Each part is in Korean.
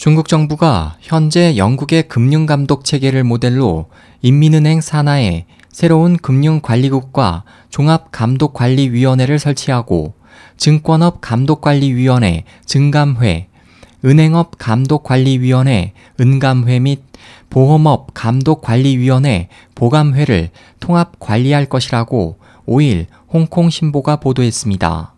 중국 정부가 현재 영국의 금융감독 체계를 모델로 인민은행 산하에 새로운 금융관리국과 종합감독관리위원회를 설치하고 증권업 감독관리위원회 증감회, 은행업 감독관리위원회 은감회 및 보험업 감독관리위원회 보감회를 통합 관리할 것이라고 5일 홍콩 신보가 보도했습니다.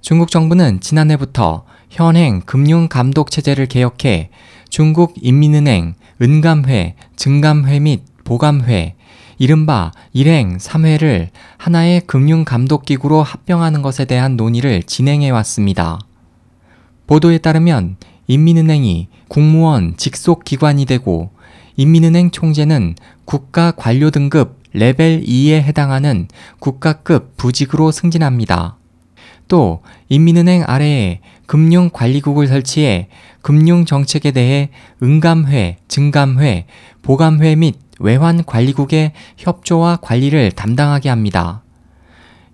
중국 정부는 지난해부터 현행 금융감독체제를 개혁해 중국 인민은행 은감회, 증감회 및 보감회, 이른바 일행 3회를 하나의 금융감독기구로 합병하는 것에 대한 논의를 진행해 왔습니다. 보도에 따르면 인민은행이 국무원 직속 기관이 되고 인민은행 총재는 국가 관료 등급 레벨 2에 해당하는 국가급 부직으로 승진합니다. 또 인민은행 아래에 금융관리국을 설치해 금융정책에 대해 응감회, 증감회, 보감회 및 외환관리국의 협조와 관리를 담당하게 합니다.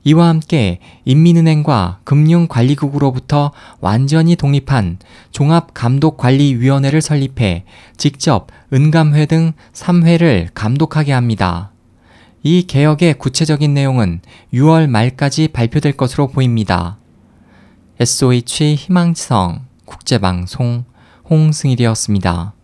이와 함께 인민은행과 금융관리국으로부터 완전히 독립한 종합감독관리위원회를 설립해 직접 은감회 등 3회를 감독하게 합니다. 이 개혁의 구체적인 내용은 6월 말까지 발표될 것으로 보입니다. SOH 희망지성 국제방송 홍승일이었습니다.